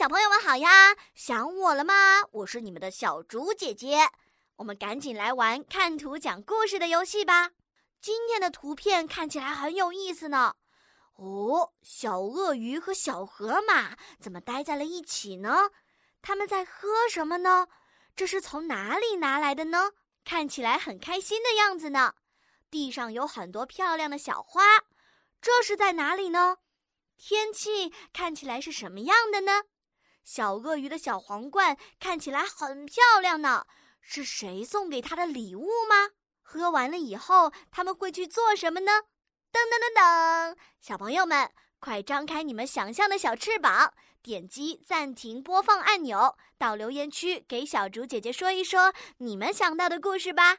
小朋友们好呀！想我了吗？我是你们的小竹姐姐。我们赶紧来玩看图讲故事的游戏吧。今天的图片看起来很有意思呢。哦，小鳄鱼和小河马怎么待在了一起呢？他们在喝什么呢？这是从哪里拿来的呢？看起来很开心的样子呢。地上有很多漂亮的小花，这是在哪里呢？天气看起来是什么样的呢？小鳄鱼的小皇冠看起来很漂亮呢，是谁送给他的礼物吗？喝完了以后，他们会去做什么呢？噔噔噔噔，小朋友们，快张开你们想象的小翅膀，点击暂停播放按钮，到留言区给小竹姐姐说一说你们想到的故事吧。